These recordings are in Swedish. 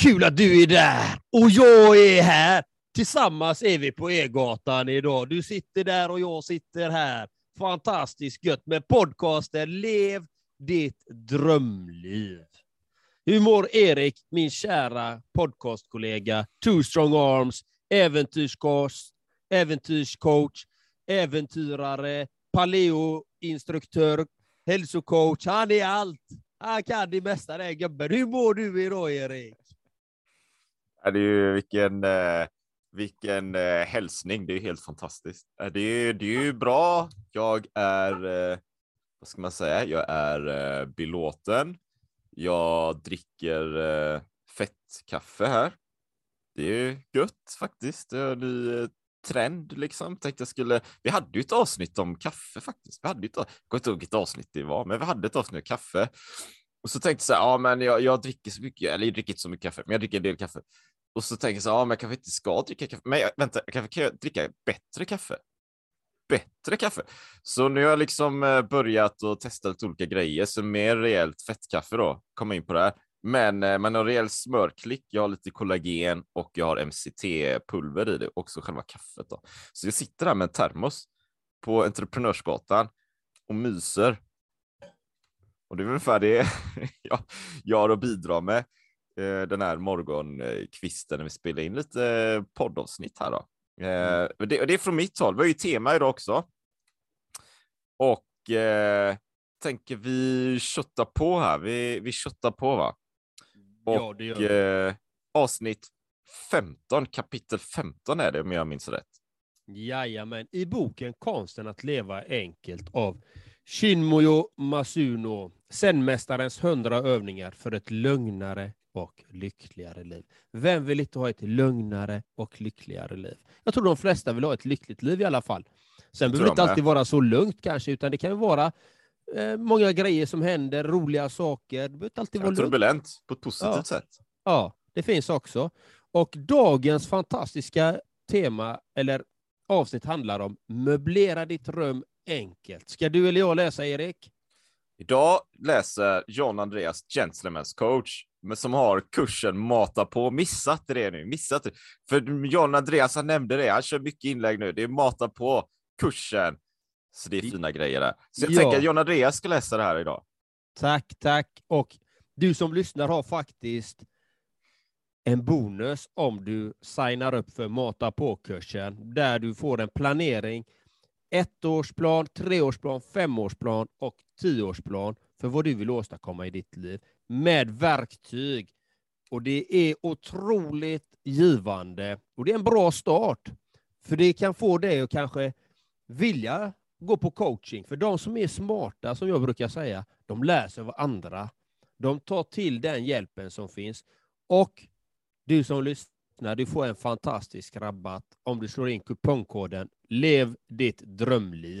Kul att du är där och jag är här. Tillsammans är vi på E-gatan idag. Du sitter där och jag sitter här. Fantastiskt gött med podcasten Lev ditt drömliv. Hur mår Erik, min kära podcastkollega, Two Strong Arms, äventyrscoach, äventyrscoach, äventyrare, paleoinstruktör, hälsocoach. Han är allt. Han kan det mesta den gubben. Hur mår du idag Erik? Ja, det är ju vilken, eh, vilken eh, hälsning. Det är helt fantastiskt. Eh, det är, det är ju bra. Jag är, vad ska man säga, jag är belåten. Jag dricker fett kaffe här. Det är ju gött faktiskt. Det är en ny trend liksom. Tänkte jag skulle, vi hade ju ett avsnitt om kaffe faktiskt. Vi hade ju ett, jag kommer inte ihåg vilket avsnitt det var, men vi hade ett avsnitt om kaffe. Och så tänkte jag så här, ja men jag, jag dricker så mycket, eller jag dricker inte så mycket kaffe, men jag dricker en del kaffe. Och så tänker jag så här, ja men jag kanske inte ska dricka kaffe, men jag, vänta, jag kanske kan dricka bättre kaffe. Bättre kaffe. Så nu har jag liksom eh, börjat och testa lite olika grejer, så mer rejält fettkaffe då, komma in på det här. Men eh, man har rejäl smörklick, jag har lite kollagen och jag har MCT-pulver i det, också själva kaffet. Då. Så jag sitter här med en termos på Entreprenörsgatan och myser. Och det är ungefär det jag, jag har att bidra med den här morgonkvisten när vi spelar in lite poddavsnitt här. Då. Eh, det, det är från mitt håll. Vi har ju tema idag också. Och eh, tänker vi kötta på här. Vi, vi köttar på va? Och Ja, det gör vi. eh, avsnitt 15, kapitel 15 är det om jag minns rätt. Jajamän. I boken Konsten att leva enkelt av Shinmoyo Masuno, Zen-mästarens hundra övningar för ett lugnare och lyckligare liv. Vem vill inte ha ett lugnare och lyckligare liv? Jag tror de flesta vill ha ett lyckligt liv i alla fall. Sen behöver det inte alltid vara så lugnt kanske, utan det kan ju vara eh, många grejer som händer, roliga saker. Det behöver inte alltid vara lugnt. turbulent på ett positivt Ja. sätt. Ja, det finns också. Och dagens fantastiska tema, eller avsnitt, handlar om möblera ditt rum enkelt. Ska du eller jag läsa, Erik? Idag läser John Andreas Gentlemen's coach, som har kursen Mata på. Missat det nu, missat det. För John Andreas, han nämnde det, han kör mycket inlägg nu. Det är Mata på kursen. Så det är fina grejer där. Så jag Ja. tänker att John Andreas ska läsa det här idag. Tack, tack. Och du som lyssnar har faktiskt en bonus om du signar upp för Mata på-kursen, där du får en planering, ettårsplan, treårsplan, femårsplan och tioårsplan för vad du vill åstadkomma i ditt liv med verktyg. Och det är otroligt givande och det är en bra start. För det kan få dig att kanske vilja gå på coaching. För de som är smarta, som jag brukar säga, de läser av andra. De tar till den hjälpen som finns. Och du som lyssnar, du får en fantastisk rabatt om du slår in kupongkoden Lev ditt drömliv.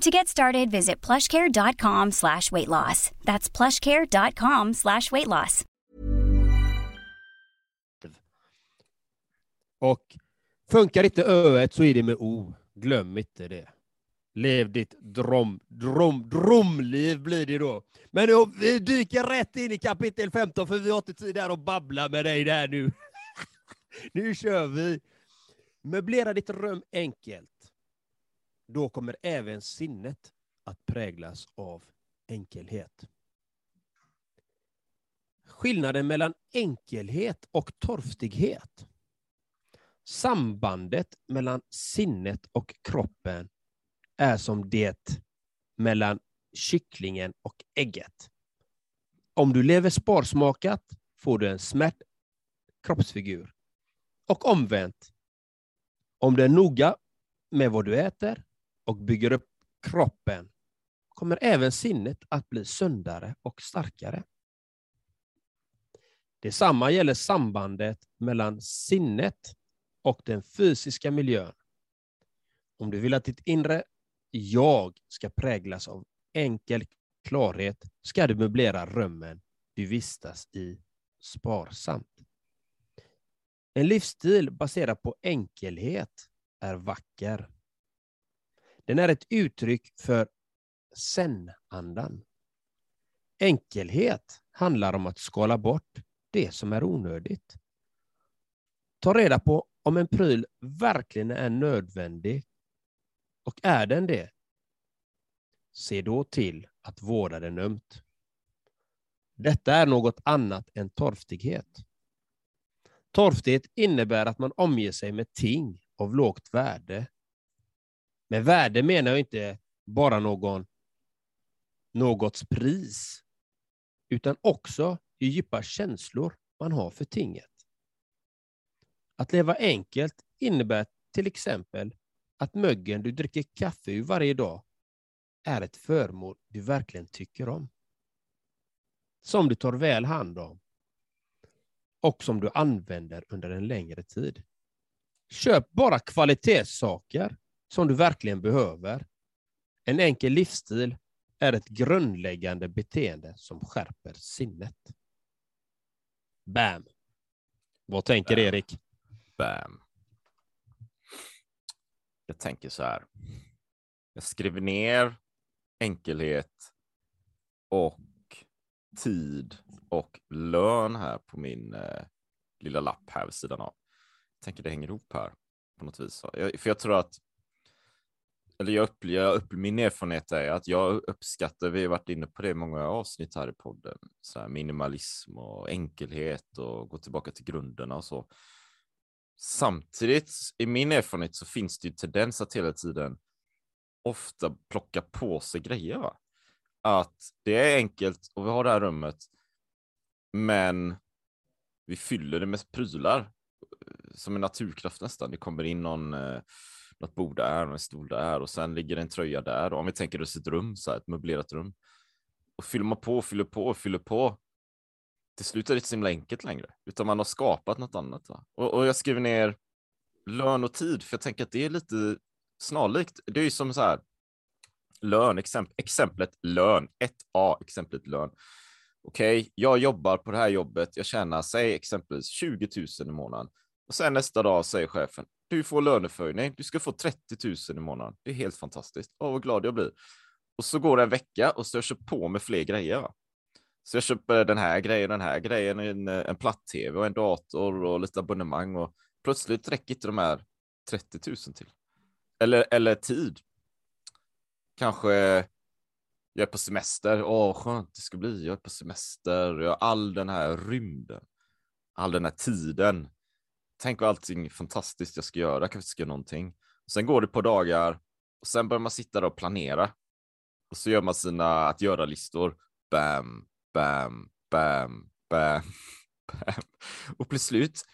To get started, visit plushcare.com slash weight loss. That's plushcare.com slash weight loss. Och Funkar inte öet så är det med o. Glöm inte det. Lev ditt drom, drom, drömliv blir det då. Men då, vi dyker rätt in i kapitel 15 för vi har inte tid där att babbla med dig där nu. nu kör vi. Möblera ditt rum enkelt. Då kommer även sinnet att präglas av enkelhet. Skillnaden mellan enkelhet och torftighet. Sambandet mellan sinnet och kroppen är som det mellan kycklingen och ägget. Om du lever sparsmakat får du en smärt kroppsfigur. Och omvänt, om du är noga med vad du äter och bygger upp kroppen kommer även sinnet att bli sundare och starkare. Detsamma gäller sambandet mellan sinnet och den fysiska miljön. Om du vill att ditt inre jag ska präglas av enkel klarhet ska du möblera rummen du vistas i sparsamt. En livsstil baserad på enkelhet är vacker. Den är ett uttryck för zen-andan. Enkelhet handlar om att skala bort det som är onödigt. Ta reda på om en pryl verkligen är nödvändig. Och är den det, se då till att vårda den ömt. Detta är något annat än torftighet. Torftighet innebär att man omger sig med ting av lågt värde. Med värde menar jag inte bara någon, någots pris, utan också hur djupa känslor man har för tinget. Att leva enkelt innebär till exempel att möggen du dricker kaffe ur varje dag är ett föremål du verkligen tycker om. Som du tar väl hand om och som du använder under en längre tid. Köp bara kvalitetssaker som du verkligen behöver. En enkel livsstil är ett grundläggande beteende som skärper sinnet. Bam! Vad tänker Bam. Erik? Bam. Jag tänker så här. Jag skriver ner enkelhet och tid och lön här på min eh, lilla lapp här vid sidan av. Jag tänker det hänger ihop här på något vis. Jag, för jag tror att eller jag upplever, min erfarenhet är att jag uppskattar, vi har varit inne på det i många avsnitt här i podden, så här minimalism och enkelhet och gå tillbaka till grunderna och så. Samtidigt, i min erfarenhet så finns det ju tendens att hela tiden ofta plocka på sig grejer. Va? Att det är enkelt och vi har det här rummet, men vi fyller det med prylar eh, som en naturkraft nästan. Det kommer in någon, eh, något bord där och en stol där och sen ligger en tröja där. Och om vi tänker oss ett rum, så här, ett möblerat rum. Och fyller man på, fyller på, fyller på. Till slut är det inte så himla enkelt längre, utan man har skapat något annat. Va? Och, och jag skriver ner lön och tid, för jag tänker att det är lite snarlikt. Det är ju som så här, lön, exemp exemplet lön, 1A, exemplet lön. Okej, okay, jag jobbar på det här jobbet, jag tjänar, säg exempelvis 20 000 i månaden. Och sen nästa dag säger chefen, du får löneförhöjning, du ska få 30 000 i månaden. Det är helt fantastiskt. Åh, vad glad jag blir. Och så går det en vecka och så jag köper på med fler grejer. Va? Så jag köper den här grejen, den här grejen, en, en platt-tv och en dator och lite abonnemang och plötsligt räcker inte de här 30 000 till. Eller, eller tid. Kanske jag är på semester. Åh, skönt det ska bli. Jag är på semester. Jag har all den här rymden. All den här tiden. Tänk vad allting fantastiskt jag ska göra. Jag kanske ska göra någonting. Sen går det på dagar och sen börjar man sitta där och planera. Och så gör man sina att göra-listor. Bam, bam, bam, bam, bam. Och till slut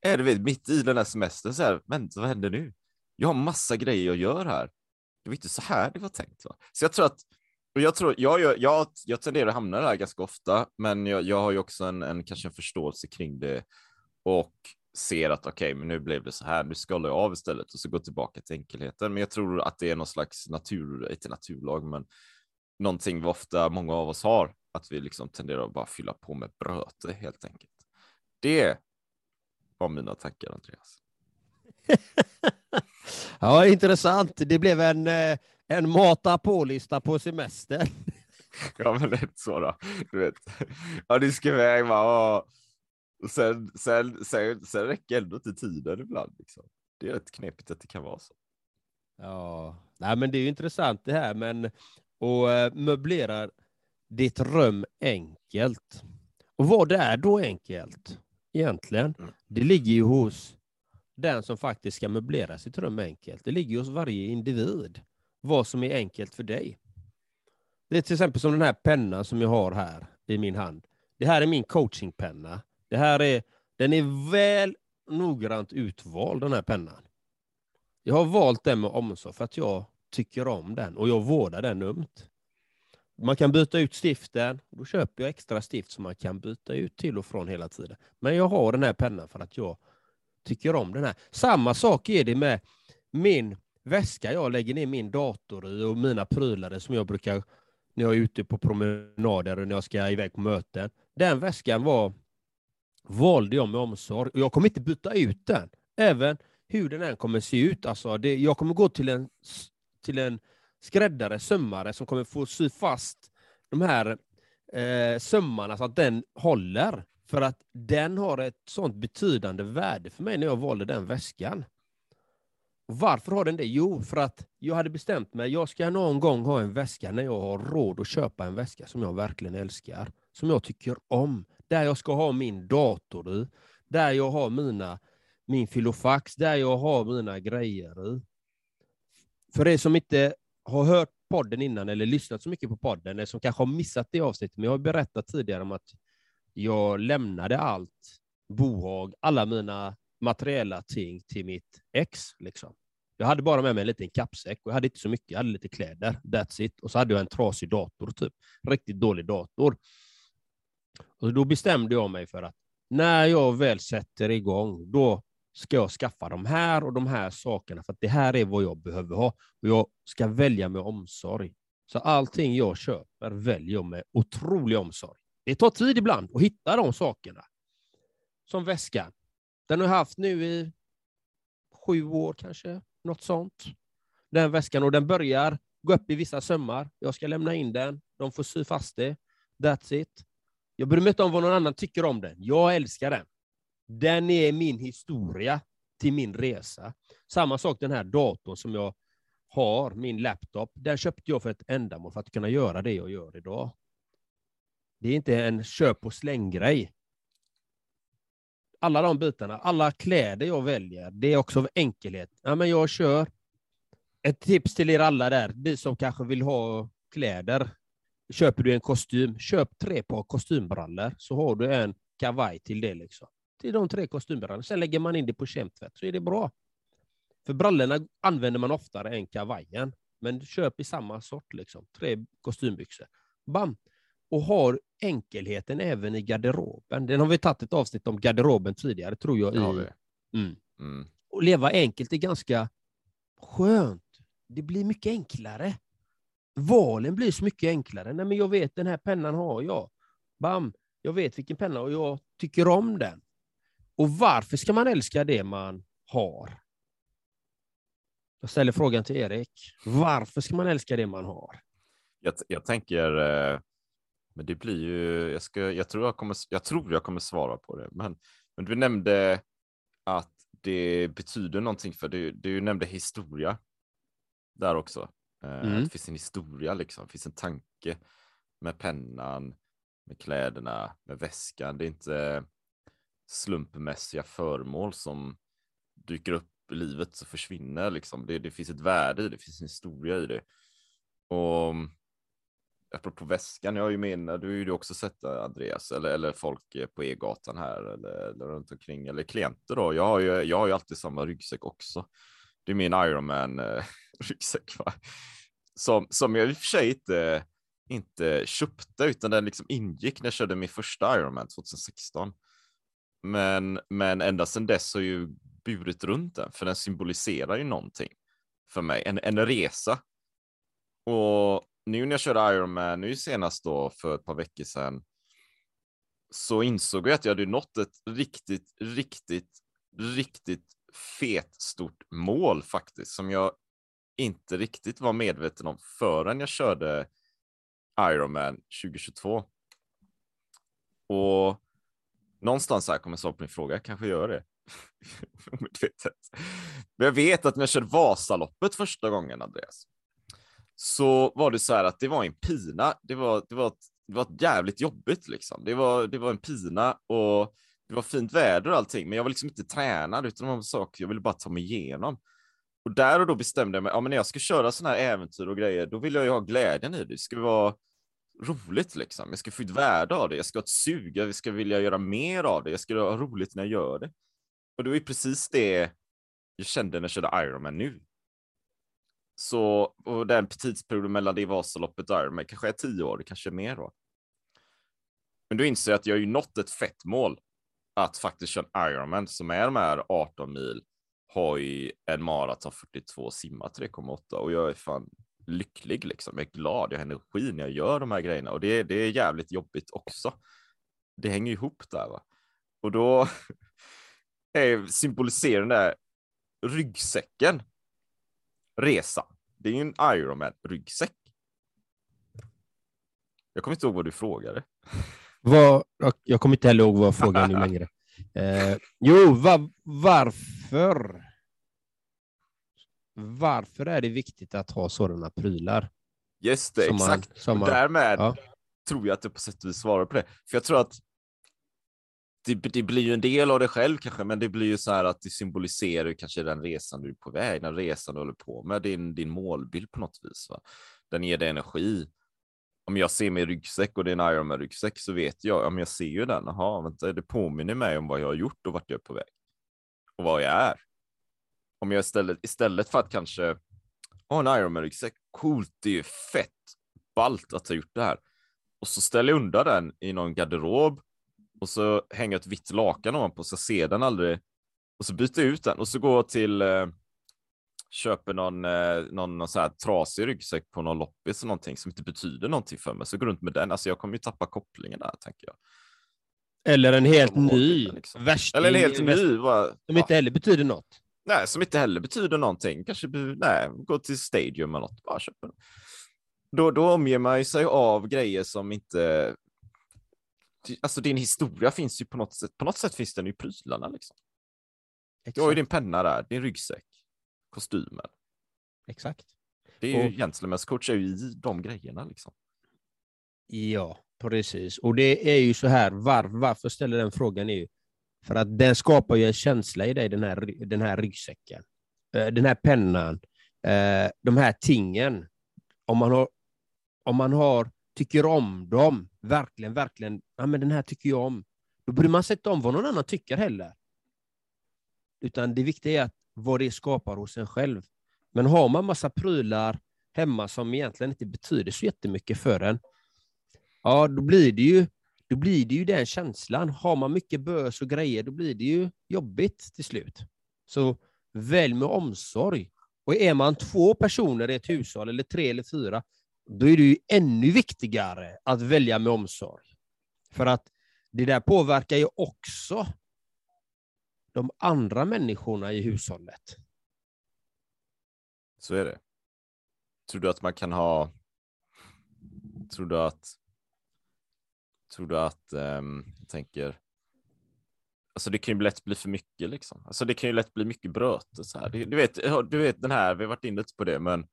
är det mitt i den här semestern så här, vänta, vad händer nu? Jag har massa grejer jag gör här. Det var inte så här det var tänkt. Va? Så jag tror att, och jag, tror, jag, jag, jag, jag tenderar att hamna där ganska ofta, men jag, jag har ju också en, en, kanske en förståelse kring det och ser att okej, okay, men nu blev det så här, nu skalar jag av istället och så går tillbaka till enkelheten. Men jag tror att det är någon slags natur, inte naturlag, men någonting vi ofta, många av oss har, att vi liksom tenderar att bara fylla på med bröte helt enkelt. Det var mina tankar, Andreas. ja, intressant. Det blev en, eh, en mata på-lista på semestern. Ja, men lite så då. Du vet. Ja, du ska iväg va. Och sen, sen, sen, sen räcker ändå inte tiden ibland. Liksom. Det är rätt knepigt att det kan vara så. Ja, nej, men det är ju intressant det här, men och eh, möblera ditt rum enkelt. Och vad är då enkelt egentligen? Mm. Det ligger ju hos den som faktiskt ska möblera sitt rum enkelt. Det ligger hos varje individ vad som är enkelt för dig. Det är till exempel som den här pennan som jag har här i min hand. Det här är min coachingpenna. Det här är, den är väl noggrant utvald, den här pennan. Jag har valt den med omsorg för att jag tycker om den och jag vårdar den ömt. Man kan byta ut stiften. Då köper jag extra stift som man kan byta ut till och från hela tiden. Men jag har den här pennan för att jag tycker om den här. Samma sak är det med min väska jag lägger ner min dator i och mina prylar som jag brukar när jag är ute på promenader och när jag ska iväg på möten. Den väskan var valde jag med omsorg och jag kommer inte byta ut den. Även hur den än kommer se ut. Alltså det, jag kommer gå till en, till en skräddare, sömmare, som kommer få sy fast de här eh, sömmarna så att den håller. För att den har ett sånt betydande värde för mig när jag valde den väskan. Och varför har den det? Jo, för att jag hade bestämt mig, jag ska någon gång ha en väska när jag har råd att köpa en väska som jag verkligen älskar, som jag tycker om, där jag ska ha min dator du. där jag har mina, min filofax, där jag har mina grejer Du. För er som inte har hört podden innan eller lyssnat så mycket på podden, eller som kanske har missat det avsnittet, men jag har berättat tidigare om att jag lämnade allt bohag, alla mina materiella ting till mitt ex. Liksom. Jag hade bara med mig en liten kappsäck och jag hade inte så mycket. Jag hade lite kläder, that's it. Och så hade jag en trasig dator, typ. Riktigt dålig dator. Och då bestämde jag mig för att när jag väl sätter igång, då ska jag skaffa de här och de här sakerna, för att det här är vad jag behöver ha. Och jag ska välja med omsorg. Så allting jag köper väljer jag med otrolig omsorg. Det tar tid ibland att hitta de sakerna. Som väskan. Den har jag haft nu i sju år kanske, något sånt. Den väskan, och den börjar gå upp i vissa sömmar. Jag ska lämna in den, de får sy fast det. That's it. Jag bryr mig inte om vad någon annan tycker om den. Jag älskar den. Den är min historia till min resa. Samma sak den här datorn som jag har, min laptop. Den köpte jag för ett ändamål, för att kunna göra det jag gör idag. Det är inte en köp och släng-grej. Alla de bitarna, alla kläder jag väljer, det är också av enkelhet. Ja, men jag kör. Ett tips till er alla där, ni som kanske vill ha kläder. Köper du en kostym, köp tre par kostymbrallor, så har du en kavaj till det. liksom. Till de tre kostymbrallorna. Sen lägger man in det på kemtvätt, så är det bra. För brallorna använder man oftare än kavajen. Men köp i samma sort, liksom. tre kostymbyxor. Bam! och har enkelheten även i garderoben. Den har vi tagit ett avsnitt om garderoben tidigare, tror jag. I... Mm. Mm. Och leva enkelt är ganska skönt. Det blir mycket enklare. Valen blir så mycket enklare. Nej, men jag vet, den här pennan har jag. Bam! Jag vet vilken penna och jag tycker om den. Och varför ska man älska det man har? Jag ställer frågan till Erik. Varför ska man älska det man har? Jag, jag tänker, eh, men det blir ju, jag, ska, jag, tror jag, kommer, jag tror jag kommer svara på det, men, men du nämnde att det betyder någonting för du, du nämnde historia där också. Eh, Mm. Det finns en historia, liksom. det finns en tanke med pennan, med kläderna, med väskan. Det är inte slumpmässiga föremål som dyker upp i livet och försvinner. Liksom. Det, det finns ett värde i det, det finns en historia i det. Och apropå väskan, jag har ju min, du har ju också sett det, Andreas, eller, eller folk eh, på E-gatan här eller, eller runt omkring, eller klienter då. Jag har ju, jag har ju alltid samma ryggsäck också. Det är min Ironman eh, ryggsäck, va? Som, som jag i och för sig inte, inte köpte, utan den liksom ingick när jag körde min första Ironman 2016. Men, men ända sedan dess har jag ju burit runt den, för den symboliserar ju någonting för mig, en, en resa. Och nu när jag körde Ironman, nu senast då för ett par veckor sedan, så insåg jag att jag hade nått ett riktigt, riktigt, riktigt fet stort mål faktiskt som jag inte riktigt var medveten om förrän jag körde Ironman 2022. Och någonstans här kommer svar på min fråga, jag kanske gör det. Men jag vet att när jag körde Vasaloppet första gången, Andreas, så var det så här att det var en pina. Det var, det var, ett, det var ett jävligt jobbigt liksom. Det var, det var en pina och det var fint väder och allting, men jag var liksom inte tränad utan det var jag ville bara ta mig igenom. Och där och då bestämde jag mig, ja men när jag ska köra sådana här äventyr och grejer, då vill jag ju ha glädjen i det. Det ska vara roligt liksom. Jag ska få ett värde av det. Jag ska ha ett sug. Jag ska vilja göra mer av det. Jag ska ha roligt när jag gör det. Och det var ju precis det jag kände när jag körde Ironman nu. Så, och den tidsperioden mellan det Vasaloppet och Ironman kanske är tio år, det kanske är mer då. Men då inser jag att jag har ju nått ett fett mål att faktiskt köra en Ironman som är de här 18 mil, har ju en maraton 42, simma 3,8 och jag är fan lycklig liksom. Jag är glad, jag har energi när jag gör de här grejerna och det, det är jävligt jobbigt också. Det hänger ihop där va. Och då symboliserar den där ryggsäcken resa. Det är ju en Ironman-ryggsäck. Jag kommer inte ihåg vad du frågade. Vad, jag kommer inte heller ihåg vad frågan nu längre. Eh, jo, va, varför? Varför är det viktigt att ha sådana prylar? Just det, Som man- exakt. som och man- därmed ja. tror jag att du på sätt och vis svarar på det. För jag tror att det, det blir ju en del av det själv kanske, men det blir ju så här att det symboliserar kanske den resan du är på väg, den resan du håller på med, din, din målbild på något vis. Va? Den ger dig energi. Om jag ser min ryggsäck och det är en Ironman-ryggsäck så vet jag, ja men jag ser ju den, jaha, vänta, det påminner mig om vad jag har gjort och vart jag är på väg. Och vad jag är. Om jag istället, istället för att kanske ha en Ironman-ryggsäck, coolt, det är ju fett ballt att ha gjort det här. Och så ställer jag undan den i någon garderob och så hänger jag ett vitt lakan ovanpå så jag ser den aldrig. Och så byter jag ut den och så går jag till eh, köper någon, eh, någon, någon så här trasig ryggsäck på någon loppis eller någonting som inte betyder någonting för mig. Så går runt med den. Alltså jag kommer ju tappa kopplingen där tänker jag. Eller en helt Som ny liksom. värsting. Eller en helt väst- ny. Bara, Som inte heller betyder något. Nej, som inte heller betyder någonting. Kanske, nej, gå till Stadium eller något, bara köpa den. Då, då omger man ju sig av grejer som inte... Alltså din historia finns ju på något sätt, på något sätt finns den i prylarna liksom. Du har ju din penna där, din ryggsäck, kostymen. Exakt. Det är ju Och- Gentlemen's coach är ju i de grejerna liksom. Ja, precis. Och det är ju så här, var, varför ställer den frågan är ju för att den skapar ju en känsla i dig, den här, den här ryggsäcken, Eh, den här pennan, eh, de här tingen. Om man har, om man har, tycker om dem, verkligen, verkligen, ja men den här tycker jag om, då bryr man sig inte om vad någon annan tycker heller. Utan det viktiga är att vad det skapar hos en själv. Men har man massa prylar hemma som egentligen inte betyder så jättemycket för en, ja, då blir det ju, då blir det ju den känslan. Har man mycket bös och grejer, då blir det ju jobbigt till slut. Så välj med omsorg. Och är man två personer i ett hushåll, eller tre eller fyra, då är det ju ännu viktigare att välja med omsorg. För att det där påverkar ju också de andra människorna i hushållet. Så är det. Tror du att man kan ha... Tror du att... Tror du att... ehm, jag tänker... Alltså det kan ju lätt bli för mycket liksom. Alltså det kan ju lätt bli mycket bröte så här. Du, vet, du vet den här, vi har varit inne lite på det, men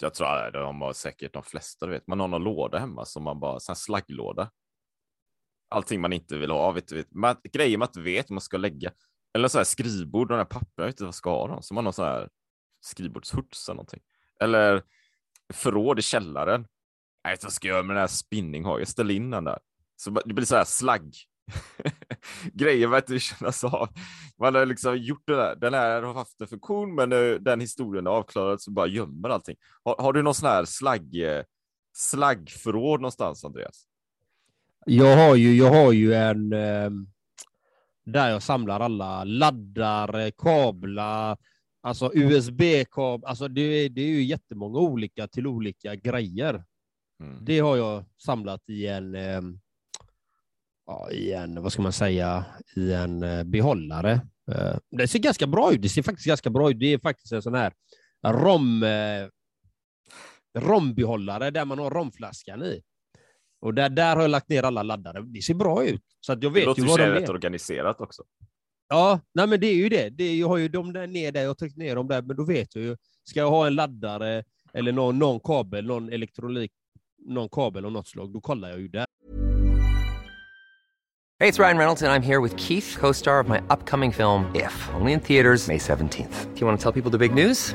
jag tror att de har säkert de flesta, du vet, man har någon låda hemma som man bara, här slagglåda. Allting man inte vill ha, vet du, vet, man, grejer man inte vet man ska lägga. Eller så här skrivbord, de där papperna, jag vet inte vad ska ha dem, som man har så här skrivbordshurts eller någonting. Eller förråd i källaren. Jag vet inte vad jag ska göra med den här spinninghagen, Ställ in den där. Så det blir så här slagg. Grejer man inte vill kännas av. Man har liksom gjort det där. Den här har haft en funktion, men nu, den historien är avklarad så bara gömmer allting. Har, har du någon sån här slagg, eh, slaggförråd någonstans, Andreas? Jag har ju, jag har ju en eh, där jag samlar alla laddar, eh, kablar, alltså USB-kablar. Alltså det, är- det är ju jättemånga olika till olika grejer. Mm. Det har jag samlat i en, eh, ja, i en, vad ska man säga, i en eh, behållare. Eh, Det ser ganska bra ut. Det ser faktiskt ganska bra ut. Det är faktiskt en sån här rom, eh, rombehållare där man har romflaskan i. Och där, där har jag lagt ner alla laddare. Det ser bra ut. Så att jag Det vet låter ju vad de rätt är. organiserat också. Ja, nej men det är ju det. det är, jag har ju dem där ner där, jag har tryckt ner dem där, men då vet jag ju. Ska jag ha en laddare eller någon, någon kabel, någon elektronik, någon kabel av något slag, då kollar jag ju där. Hey, it's Ryan Reynolds, and I'm here with Keith, co star of my upcoming film, If, only in theaters, May 17th. Do you want to tell people the big news?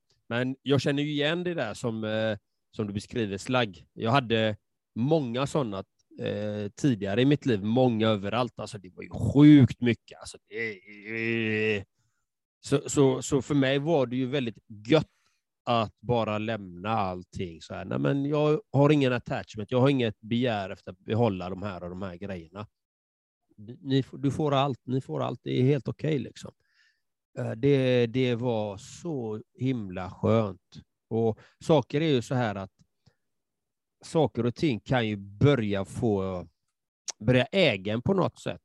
Men jag känner ju igen det där som, eh, som du beskriver, slagg. Jag hade många sådana eh, tidigare i mitt liv, många överallt. Alltså det var ju sjukt mycket. Alltså det, så, så, så för mig var det ju väldigt gött att bara lämna allting så här. Nej, men jag har ingen attachment, jag har inget begär efter att behålla de här och de här grejerna. Ni, du får allt, ni får allt, det är helt okej liksom. Eh, det, det var så himla skönt. Och saker är ju så här att saker och ting kan ju börja få börja äga en på något sätt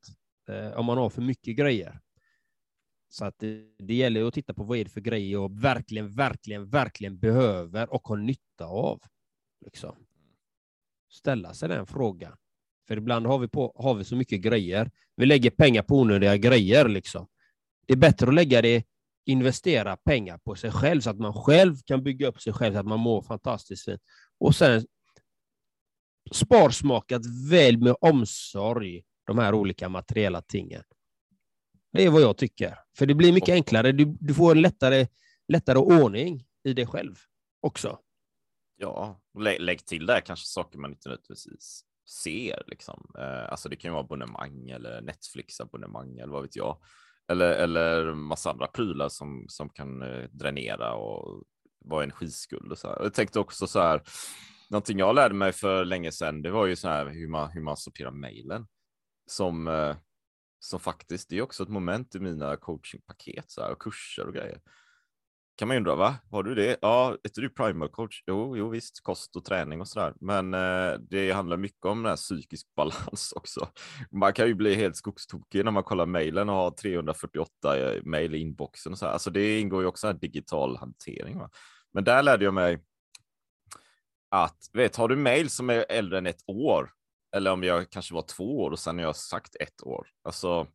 eh, om man har för mycket grejer. Så att det, det gäller att titta på vad är det för grejer jag verkligen, verkligen, verkligen behöver och har nytta av. Liksom. Ställa sig den frågan. För ibland har vi, på, har vi så mycket grejer. Vi lägger pengar på onödiga grejer. Liksom. Det är bättre att lägga det, investera pengar på sig själv så att man själv kan bygga upp sig själv så att man mår fantastiskt fint. Och sen sparsmakat väl med omsorg de här olika materiella tingen. Det är vad jag tycker. För det blir mycket enklare. Du, du får en lättare, lättare ordning i dig själv också. Ja, och lä lägg till där kanske saker man inte nödvändigtvis ser. Liksom. Eh, alltså det kan ju vara abonnemang eller Netflix abonnemang eller vad vet jag. Eller, eller massa andra prylar som, som kan eh, dränera och vara energiskuld och så här. Jag tänkte också så här, någonting jag lärde mig för länge sedan, det var ju så här hur man, hur man sorterar mejlen. Som, eh, som faktiskt, det är också ett moment i mina coachingpaket så här, och kurser och grejer. Kan man ju undra, va? Har du det? Ja, är du primal coach? Jo, jo visst, kost och träning och sådär. Men eh, det handlar mycket om den här psykisk balans också. Man kan ju bli helt skogstokig när man kollar mejlen och har 348 eh, mejl i inboxen och så här. Alltså det ingår ju också här digital hantering. Va? Men där lärde jag mig att, vet, har du mejl som är äldre än ett år, eller om jag kanske var två år och sen har jag sagt ett år, alltså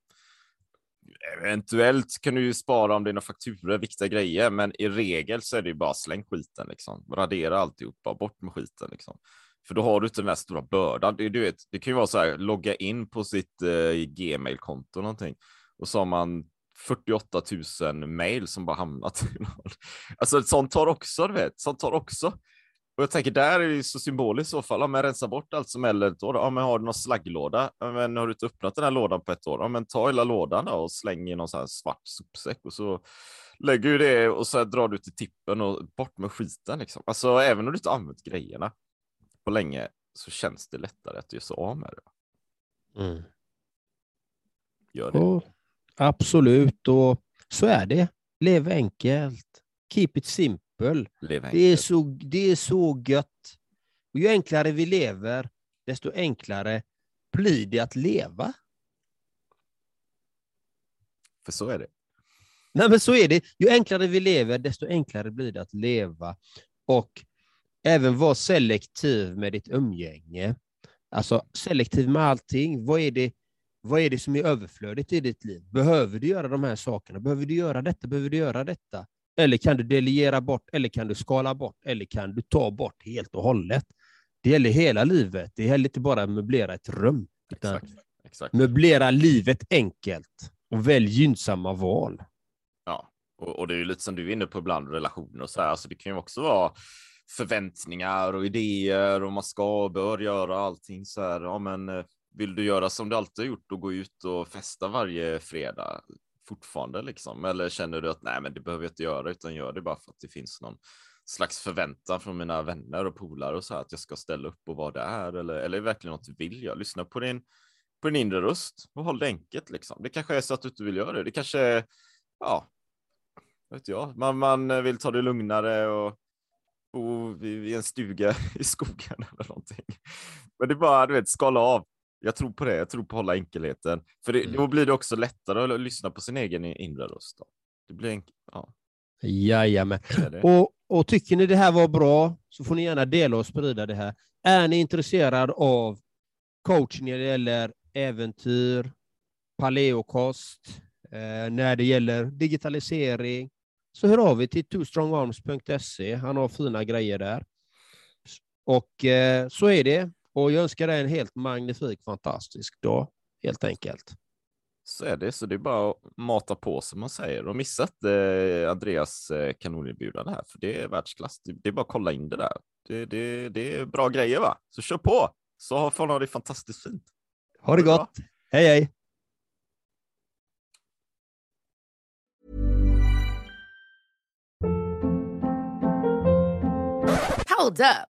Eventuellt kan du ju spara om det är några fakturor, viktiga grejer, men i regel så är det ju bara släng skiten liksom. Radera alltihopa, bort med skiten liksom. För då har du inte den här stora bördan. Det, du vet, det kan ju vara så här, logga in på sitt eh, Gmail-konto någonting och så har man 48 000 mejl som bara hamnat. alltså sånt tar också, du vet, sånt tar också. Och jag tänker där är det ju så symboliskt i så fall. Om man rensar bort allt som är äldre ett år. Ja, men har du någon slagglåda? Ja, men har du inte öppnat den här lådan på ett år? Ja, men ta hela lådan då och släng i någon sån här svart sopsäck och så lägger du det och så drar du till tippen och bort med skiten liksom. Alltså även om du inte använt grejerna på länge så känns det lättare att göra sig av med det. Mm. Gör det. Och, absolut, och så är det. Lev enkelt. Keep it simple. Lev Det är, så, det är så gött. Och ju enklare vi lever, desto enklare blir det att leva. För så är det. Nej, men så är det. Ju enklare vi lever, desto enklare blir det att leva. Och även vara selektiv med ditt umgänge. Alltså selektiv med allting. Vad är det, Vad är det som är överflödigt i ditt liv? Behöver du göra de här sakerna? Behöver du göra detta? Behöver du göra detta? Eller kan du delegera bort? Eller kan du skala bort? Eller kan du ta bort helt och hållet? Det gäller hela livet. Det gäller inte bara att möblera ett rum. Exakt. Exakt. möblera livet enkelt och välj gynnsamma val. Ja, och, och det är ju lite som du är inne på ibland, relationer och så här. Alltså det kan ju också vara förväntningar och idéer och man ska och bör göra allting så här. Ja, men eh, vill du göra som du alltid har gjort och gå ut och festa varje fredag fortfarande liksom? Eller känner du att nej, men det behöver jag inte göra utan gör det bara för att det finns någon slags förväntan från mina vänner och polare och så här att jag ska ställa upp och vara där eller, eller är det verkligen något du vill göra? Lyssna på din, på din inre röst och håll det enkelt liksom. Det kanske är så att du inte vill göra det. Det kanske är, ja, vet jag, man, man vill ta det lugnare och bo i en stuga i skogen eller någonting. Men det är bara, du vet, skala av. Jag tror på det. Jag tror på att hålla enkelheten. För det, Mm. då blir det också lättare att lyssna på sin egen inre röst. Då. Det blir enk- ja, Jajamän. det är det. Och, och tycker ni det här var bra så får ni gärna dela och sprida det här. Är ni intresserad av coaching när det gäller äventyr, paleokost, eh, när det gäller digitalisering, så hör av er till twostrongarms.se. Han har fina grejer där. Och eh, så är det. Och jag önskar dig en helt magnifik, fantastisk dag, helt enkelt. Så är det, så det är bara att mata på som man säger. Och missa inte eh, Andreas eh, kanonerbjudande här, för det är världsklass. Det, det är bara att kolla in det där. Det, det, det är bra grejer va? Så kör på, så får ni ha det fantastiskt fint. Ha det gott! Hej hej! Hold up.